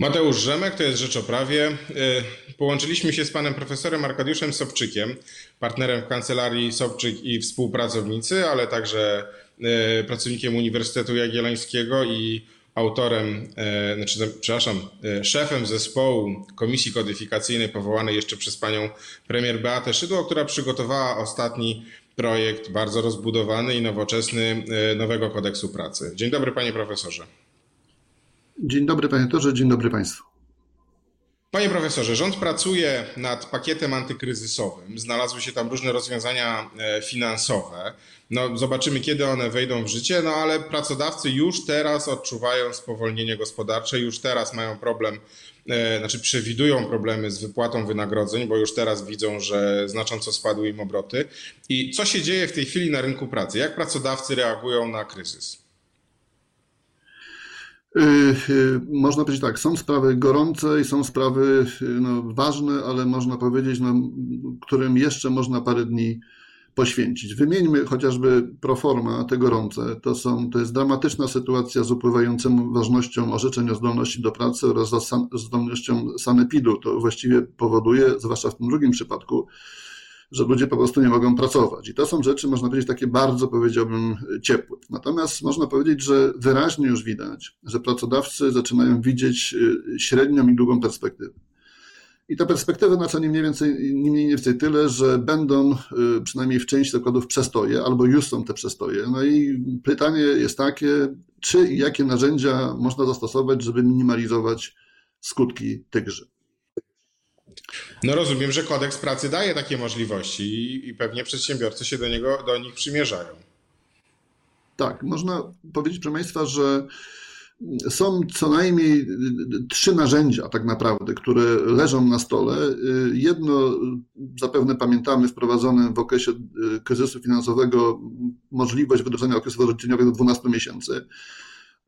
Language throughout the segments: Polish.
Mateusz Rzemek, to jest Rzecz o Prawie. E, połączyliśmy się z panem profesorem Arkadiuszem Sobczykiem, partnerem w kancelarii Sobczyk i współpracownicy, ale także e, pracownikiem Uniwersytetu Jagiellońskiego i autorem, e, znaczy, przepraszam, szefem zespołu Komisji Kodyfikacyjnej powołanej jeszcze przez panią premier Beatę Szydło, która przygotowała ostatni projekt bardzo rozbudowany i nowoczesny nowego kodeksu pracy. Dzień dobry panie profesorze. Dzień dobry panie Torze, dzień dobry państwu. Panie profesorze, rząd pracuje nad pakietem antykryzysowym. Znalazły się tam różne rozwiązania e, finansowe. No, zobaczymy, kiedy one wejdą w życie, no ale pracodawcy już teraz odczuwają spowolnienie gospodarcze, już teraz mają problem, e, znaczy przewidują problemy z wypłatą wynagrodzeń, bo już teraz widzą, że znacząco spadły im obroty. I co się dzieje w tej chwili na rynku pracy? Jak pracodawcy reagują na kryzys? Y, y, można powiedzieć tak, są sprawy gorące i są sprawy y, no, ważne, ale można powiedzieć, no, którym jeszcze można parę dni poświęcić. Wymieńmy chociażby proforma, te gorące. To, są, to jest dramatyczna sytuacja z upływającą ważnością orzeczeń o zdolności do pracy oraz zdolnością sanepidu. To właściwie powoduje, zwłaszcza w tym drugim przypadku, że ludzie po prostu nie mogą pracować. I to są rzeczy, można powiedzieć, takie bardzo, powiedziałbym, ciepłe. Natomiast można powiedzieć, że wyraźnie już widać, że pracodawcy zaczynają widzieć y, średnią i długą perspektywę. I ta perspektywa oznacza nie mniej więcej, nie mniej więcej tyle, że będą y, przynajmniej w części zakładów przestoje, albo już są te przestoje. No i pytanie jest takie, czy i jakie narzędzia można zastosować, żeby minimalizować skutki tychże. No rozumiem, że kodeks pracy daje takie możliwości i, i pewnie przedsiębiorcy się do, niego, do nich przymierzają. Tak, można powiedzieć, proszę Państwa, że są co najmniej trzy narzędzia, tak naprawdę, które leżą na stole. Jedno, zapewne pamiętamy, wprowadzone w okresie kryzysu finansowego możliwość wydłużenia okresu rozliczeniowego do 12 miesięcy.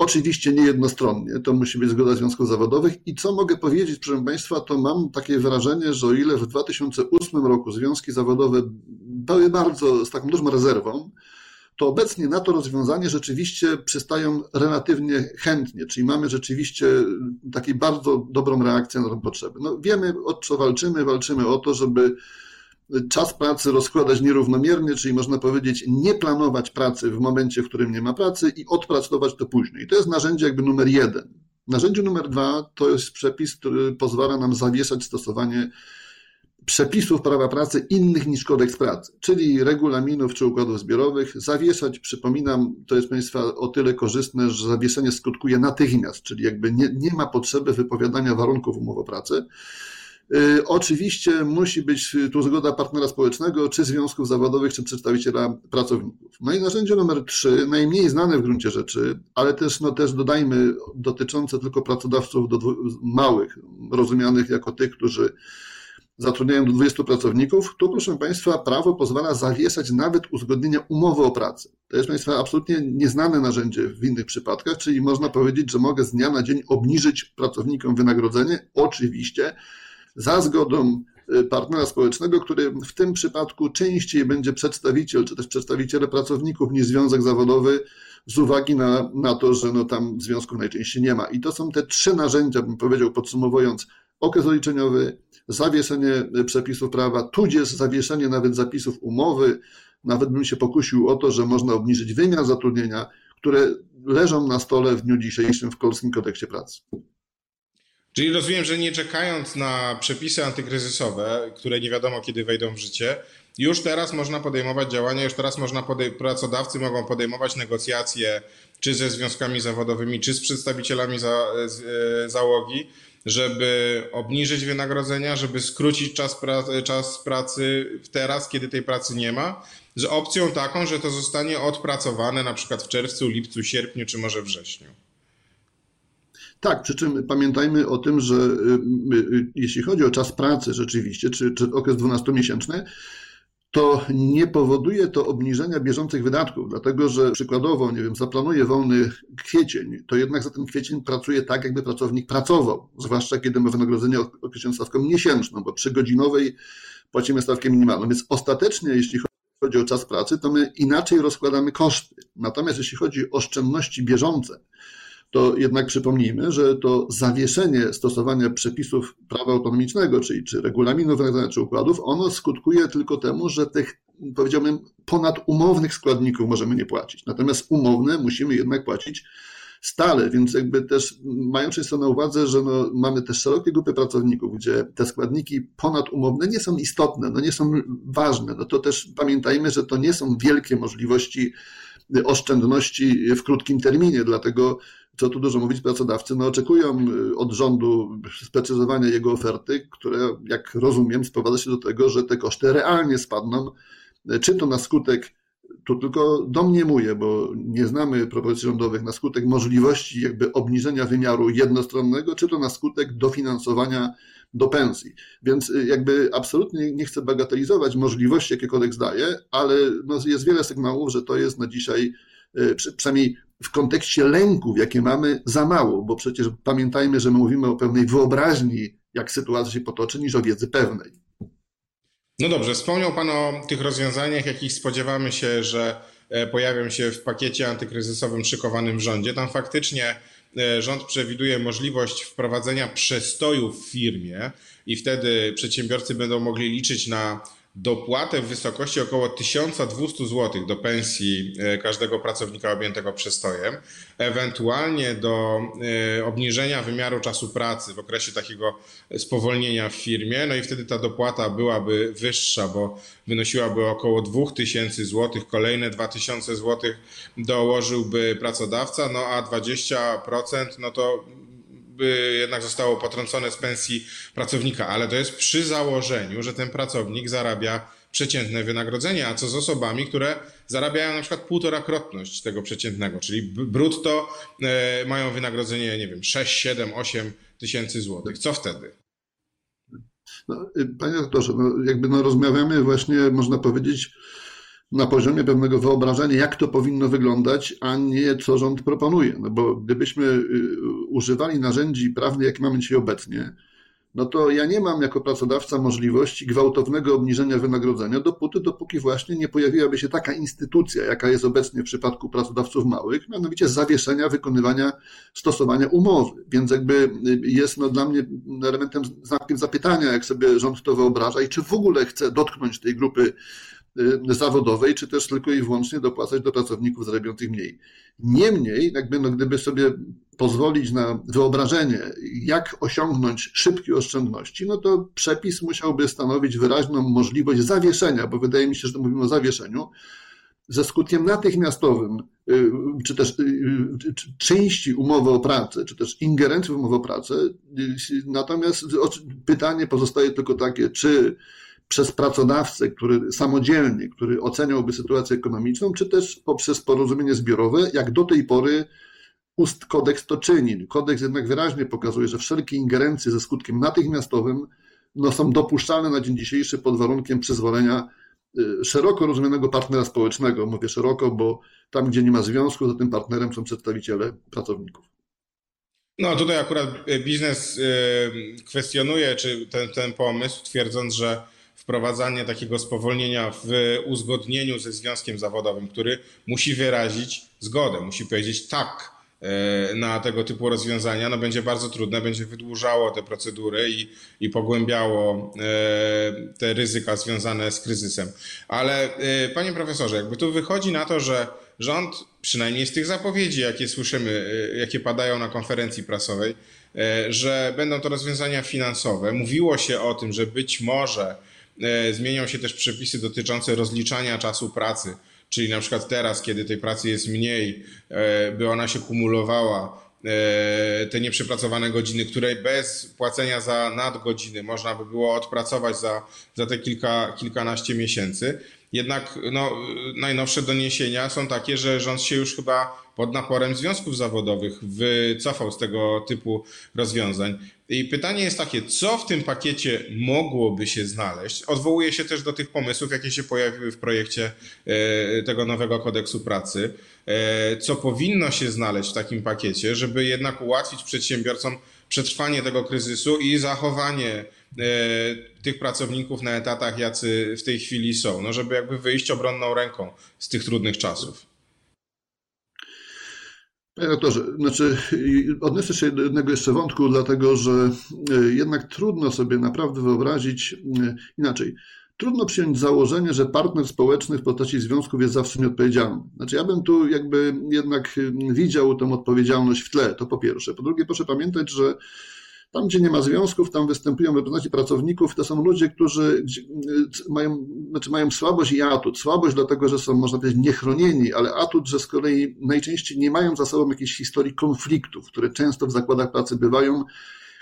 Oczywiście nie jednostronnie, to musi być zgoda związków zawodowych. I co mogę powiedzieć, proszę Państwa, to mam takie wrażenie, że o ile w 2008 roku związki zawodowe były bardzo z taką dużą rezerwą, to obecnie na to rozwiązanie rzeczywiście przystają relatywnie chętnie, czyli mamy rzeczywiście taką bardzo dobrą reakcję na tę potrzebę. No, wiemy, o co walczymy. Walczymy o to, żeby czas pracy rozkładać nierównomiernie, czyli można powiedzieć nie planować pracy w momencie, w którym nie ma pracy i odpracować to później. To jest narzędzie jakby numer jeden. Narzędzie numer dwa to jest przepis, który pozwala nam zawieszać stosowanie przepisów prawa pracy innych niż kodeks pracy, czyli regulaminów czy układów zbiorowych. Zawieszać, przypominam, to jest Państwa o tyle korzystne, że zawieszenie skutkuje natychmiast, czyli jakby nie, nie ma potrzeby wypowiadania warunków umowy o pracy. Y, oczywiście musi być tu zgoda partnera społecznego, czy związków zawodowych, czy przedstawiciela pracowników. No i narzędzie numer trzy, najmniej znane w gruncie rzeczy, ale też, no też dodajmy, dotyczące tylko pracodawców do małych, rozumianych jako tych, którzy zatrudniają do 20 pracowników, tu proszę Państwa prawo pozwala zawieszać nawet uzgodnienia umowy o pracę. To jest Państwa absolutnie nieznane narzędzie w innych przypadkach, czyli można powiedzieć, że mogę z dnia na dzień obniżyć pracownikom wynagrodzenie, oczywiście za zgodą y, partnera społecznego, który w tym przypadku częściej będzie przedstawiciel, czy też przedstawiciele pracowników niż związek zawodowy, z uwagi na, na to, że no tam związków najczęściej nie ma. I to są te trzy narzędzia, bym powiedział, podsumowując, okres oliczeniowy, zawieszenie przepisów prawa, tudzież zawieszenie nawet zapisów umowy, nawet bym się pokusił o to, że można obniżyć wymiar zatrudnienia, które leżą na stole w dniu dzisiejszym w Polskim Kodeksie Pracy. Czyli rozumiem, że nie czekając na przepisy antykryzysowe, które nie wiadomo kiedy wejdą w życie, już teraz można podejmować działania, już teraz można pracodawcy mogą podejmować negocjacje czy ze związkami zawodowymi, czy z przedstawicielami za, z, e, załogi, żeby obniżyć wynagrodzenia, żeby skrócić czas, pra- czas pracy teraz, kiedy tej pracy nie ma, z opcją taką, że to zostanie odpracowane na przykład w czerwcu, lipcu, sierpniu czy może wrześniu. Tak, przy czym pamiętajmy o tym, że y, y, jeśli chodzi o czas pracy rzeczywiście, czy, czy okres 12-miesięczny, to nie powoduje to obniżenia bieżących wydatków, dlatego że przykładowo, nie wiem, zaplanuję wolny kwiecień, to jednak za ten kwiecień pracuje tak, jakby pracownik pracował, zwłaszcza kiedy ma wynagrodzenie określone stawką miesięczną, bo przy godzinowej płacimy stawkę minimalną. Więc ostatecznie, jeśli chodzi o czas pracy, to my inaczej rozkładamy koszty. Natomiast jeśli chodzi o oszczędności bieżące, to jednak przypomnijmy, że to zawieszenie stosowania przepisów prawa autonomicznego, czyli czy regulaminów czy układów, ono skutkuje tylko temu, że tych, powiedziałbym, ponadumownych składników możemy nie płacić. Natomiast umowne musimy jednak płacić stale, więc jakby też mając często na uwadze, że no, mamy też szerokie grupy pracowników, gdzie te składniki ponadumowne nie są istotne, no nie są ważne, no to też pamiętajmy, że to nie są wielkie możliwości oszczędności w krótkim terminie, dlatego co tu dużo mówić, pracodawcy no, oczekują od rządu sprecyzowania jego oferty, które, jak rozumiem, sprowadza się do tego, że te koszty realnie spadną, czy to na skutek tu tylko domniemuję, bo nie znamy propozycji rządowych na skutek możliwości jakby obniżenia wymiaru jednostronnego, czy to na skutek dofinansowania do pensji. Więc y, jakby absolutnie nie chcę bagatelizować możliwości, jakie kodeks daje, ale no jest wiele sygnałów, że to jest na dzisiaj, y, przynajmniej w kontekście lęków, jakie mamy, za mało, bo przecież pamiętajmy, że my mówimy o pewnej wyobraźni, jak sytuacja się potoczy, niż o wiedzy pewnej. No dobrze, wspomniał Pan o tych rozwiązaniach, jakich spodziewamy się, że e, pojawią się w pakiecie antykryzysowym szykowanym w rządzie. Tam faktycznie e, rząd przewiduje możliwość wprowadzenia przestoju w firmie i wtedy przedsiębiorcy będą mogli liczyć na dopłatę w wysokości około 1200 zł do pensji e, każdego pracownika objętego przestojem, ewentualnie do e, obniżenia wymiaru czasu pracy w okresie takiego spowolnienia w firmie, no i wtedy ta dopłata byłaby wyższa, bo wynosiłaby około 2000 zł, kolejne 2000 zł dołożyłby pracodawca, no a 20% no to jednak zostało potrącone z pensji pracownika, ale to jest przy założeniu, że ten pracownik zarabia przeciętne wynagrodzenie, a co z osobami, które zarabiają na przykład półtorakrotność tego przeciętnego, czyli brutto e, mają wynagrodzenie, nie wiem, 6, 7, 8 tysięcy złotych. Co wtedy? No, y, panie doktorze, no jakby no rozmawiamy właśnie, można powiedzieć, na poziomie pewnego wyobrażenia, jak to powinno wyglądać, a nie co rząd proponuje. No bo gdybyśmy y, używali narzędzi prawnych, jakie mamy dzisiaj obecnie, no to ja nie mam jako pracodawca możliwości gwałtownego obniżenia wynagrodzenia, dopóty, dopóki właśnie nie pojawiłaby się taka instytucja, jaka jest obecnie w przypadku pracodawców małych, mianowicie zawieszenia wykonywania, stosowania umowy. Więc jakby y, jest no dla mnie elementem znakiem zapytania, jak sobie rząd to wyobraża i czy w ogóle chce dotknąć tej grupy zawodowej, czy też tylko i wyłącznie dopłacać do pracowników zarabiających mniej. Niemniej, jakby, no, gdyby sobie pozwolić na wyobrażenie, jak osiągnąć szybkie oszczędności, no to przepis musiałby stanowić wyraźną możliwość zawieszenia, bo wydaje mi się, że mówimy o zawieszeniu, ze skutkiem natychmiastowym, y, czy też y, części umowy o pracę, czy też ingerencji w umowę o pracę. Natomiast pytanie pozostaje tylko takie, czy przez pracodawcę, który samodzielnie, który oceniałby sytuację ekonomiczną, czy też poprzez porozumienie zbiorowe, jak do tej pory ust kodeks to czyni. Kodeks jednak wyraźnie pokazuje, że wszelkie ingerencje ze skutkiem natychmiastowym no, są dopuszczalne na dzień dzisiejszy pod warunkiem przyzwolenia y, szeroko rozumianego partnera społecznego. Mówię szeroko, bo tam, gdzie nie ma związku, za tym partnerem są przedstawiciele pracowników. No tutaj akurat biznes y, kwestionuje czy ten, ten pomysł, twierdząc, że wprowadzanie takiego spowolnienia w uzgodnieniu ze związkiem zawodowym, który musi wyrazić zgodę, musi powiedzieć tak e, na tego typu rozwiązania, no będzie bardzo trudne, będzie wydłużało te procedury i, i pogłębiało e, te ryzyka związane z kryzysem. Ale e, panie profesorze, jakby tu wychodzi na to, że rząd, przynajmniej z tych zapowiedzi, jakie słyszymy, jakie padają na konferencji prasowej, że będą to rozwiązania finansowe. Mówiło się o tym, że być może zmienią się też przepisy dotyczące rozliczania czasu pracy, czyli na przykład teraz, kiedy tej pracy jest mniej, e, by ona się kumulowała, e, te nieprzepracowane godziny, które bez płacenia za nadgodziny można by było odpracować za, za te kilka, kilkanaście miesięcy. Jednak no, najnowsze doniesienia są takie, że rząd się już chyba pod naporem związków zawodowych wycofał z tego typu rozwiązań. I pytanie jest takie, co w tym pakiecie mogłoby się znaleźć? Odwołuje się też do tych pomysłów, jakie się pojawiły w projekcie e, tego nowego kodeksu pracy. E, co powinno się znaleźć w takim pakiecie, żeby jednak ułatwić przedsiębiorcom przetrwanie tego kryzysu i zachowanie tych pracowników na etatach, jacy w tej chwili są, no żeby jakby wyjść obronną ręką z tych trudnych czasów. Panie doktorze, znaczy odniosę się do jednego jeszcze wątku, dlatego że e, jednak trudno sobie naprawdę wyobrazić e, inaczej. Trudno przyjąć założenie, że partner społeczny w postaci związków jest zawsze nieodpowiedzialny. Znaczy, ja bym tu jakby jednak widział tę odpowiedzialność w tle, to po pierwsze. Po drugie, proszę pamiętać, że tam, gdzie nie ma związków, tam występują reprezentanci pracowników. To są ludzie, którzy mają, znaczy mają słabość i atut. Słabość dlatego, że są, można powiedzieć, niechronieni, ale atut, że z kolei najczęściej nie mają za sobą jakiejś historii konfliktów, które często w zakładach pracy bywają,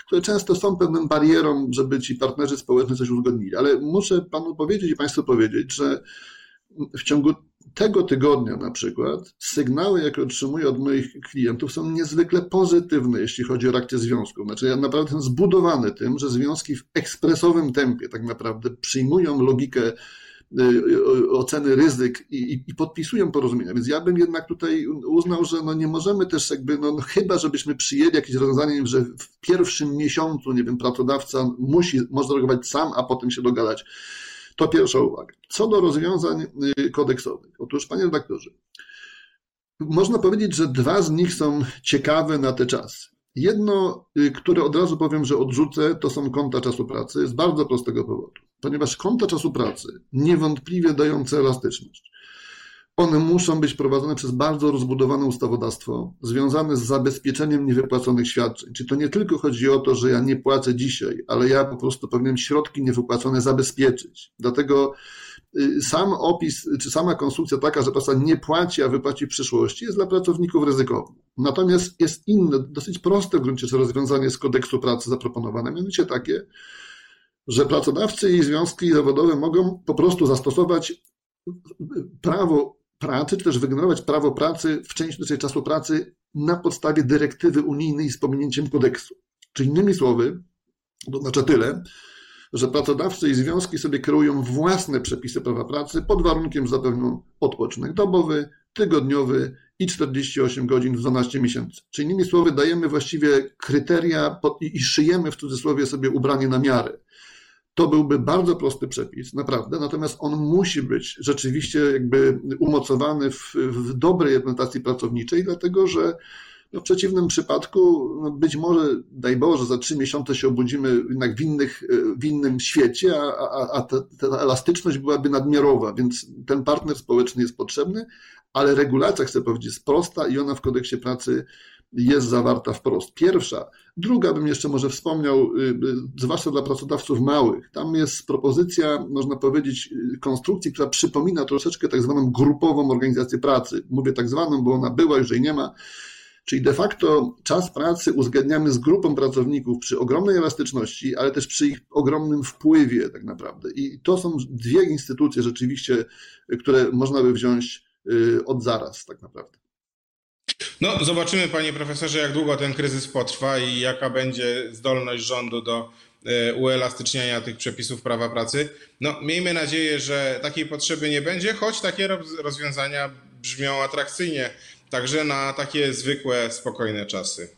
które często są pewną barierą, żeby ci partnerzy społeczni coś uzgodnili. Ale muszę panu powiedzieć i państwu powiedzieć, że w ciągu tego tygodnia na przykład sygnały, jakie otrzymuję od moich klientów, są niezwykle pozytywne, jeśli chodzi o reakcję związków. Znaczy, ja naprawdę jestem zbudowany tym, że związki w ekspresowym tempie tak naprawdę przyjmują logikę y, y, oceny ryzyk i, i, podpisują porozumienia. Więc ja bym jednak tutaj uznał, że no nie możemy też jakby, no, no chyba żebyśmy przyjęli jakieś rozwiązanie, że w pierwszym miesiącu, nie wiem, pracodawca musi, może reagować sam, a potem się dogadać to pierwsza uwaga. Co do rozwiązań y, kodeksowych. Otóż, panie redaktorze, można powiedzieć, że dwa z nich są ciekawe na te czasy. Jedno, y, które od razu powiem, że odrzucę, to są konta czasu pracy z bardzo prostego powodu. Ponieważ konta czasu pracy niewątpliwie dające elastyczność one muszą być prowadzone przez bardzo rozbudowane ustawodawstwo związane z zabezpieczeniem niewypłaconych świadczeń. Czyli to nie tylko chodzi o to, że ja nie płacę dzisiaj, ale ja po prostu powinienem środki niewypłacone zabezpieczyć. Dlatego y, sam opis, czy sama konstrukcja taka, że praca nie płaci, a wypłaci w przyszłości, jest dla pracowników ryzykowna. Natomiast jest inne, dosyć proste w gruncie rzeczy rozwiązanie z kodeksu pracy zaproponowane, mianowicie takie, że pracodawcy i związki zawodowe mogą po prostu zastosować prawo pracy, czy też wygenerować prawo pracy w części czasu pracy na podstawie dyrektywy unijnej z pominięciem kodeksu. Czy innymi słowy, to znaczy tyle, że pracodawcy i związki sobie kreują własne przepisy prawa pracy pod warunkiem, że zapewnią odpoczynek dobowy, tygodniowy i 48 godzin w 12 miesięcy. Czy innymi słowy, dajemy właściwie kryteria i szyjemy w cudzysłowie sobie ubranie na miarę. To byłby bardzo prosty przepis, naprawdę, natomiast on musi być rzeczywiście jakby umocowany w, w dobrej implementacji pracowniczej, dlatego że no w przeciwnym przypadku no być może, daj Boże, za trzy miesiące się obudzimy jednak w, innych, w innym świecie, a, a, a ta, ta elastyczność byłaby nadmiarowa, więc ten partner społeczny jest potrzebny, ale regulacja, chcę powiedzieć, jest prosta i ona w kodeksie pracy jest zawarta wprost. Pierwsza. Druga bym jeszcze może wspomniał, y, y, zwłaszcza dla pracodawców małych. Tam jest propozycja, można powiedzieć, konstrukcji, która przypomina troszeczkę tak zwaną grupową organizację pracy. Mówię tak zwaną, bo ona była, już jej nie ma. Czyli de facto czas pracy uzgadniamy z grupą pracowników przy ogromnej elastyczności, ale też przy ich ogromnym wpływie, tak naprawdę. I to są dwie instytucje rzeczywiście, które można by wziąć y, od zaraz, tak naprawdę. No, zobaczymy, panie profesorze, jak długo ten kryzys potrwa i jaka będzie zdolność rządu do e, uelastyczniania tych przepisów prawa pracy. No, miejmy nadzieję, że takiej potrzeby nie będzie, choć takie rozwiązania brzmią atrakcyjnie, także na takie zwykłe, spokojne czasy.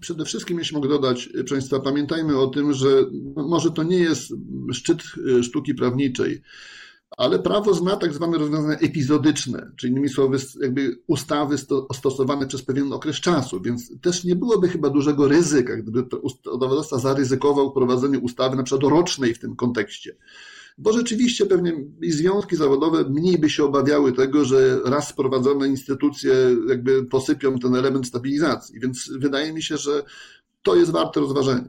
Przede wszystkim, jeśli mogę dodać, proszę Państwa, pamiętajmy o tym, że może to nie jest szczyt e, sztuki prawniczej, ale prawo zna tak zwane rozwiązania epizodyczne, czyli innymi słowy, jakby ustawy stosowane przez pewien okres czasu, więc też nie byłoby chyba dużego ryzyka, gdyby ustawodawca zaryzykował prowadzenie ustawy na przykład rocznej w tym kontekście. Bo rzeczywiście pewnie i związki zawodowe mniej by się obawiały tego, że raz sprowadzone instytucje jakby posypią ten element stabilizacji. Więc wydaje mi się, że to jest warte rozważenia.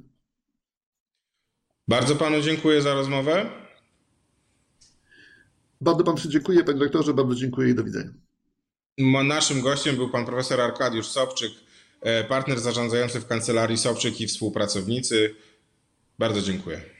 Bardzo panu dziękuję za rozmowę. Bardzo Panu dziękuję, Panie Doktorze, bardzo dziękuję i do widzenia. Naszym gościem był Pan Profesor Arkadiusz Sobczyk, e, partner zarządzający w Kancelarii Sobczyk i współpracownicy. Bardzo dziękuję.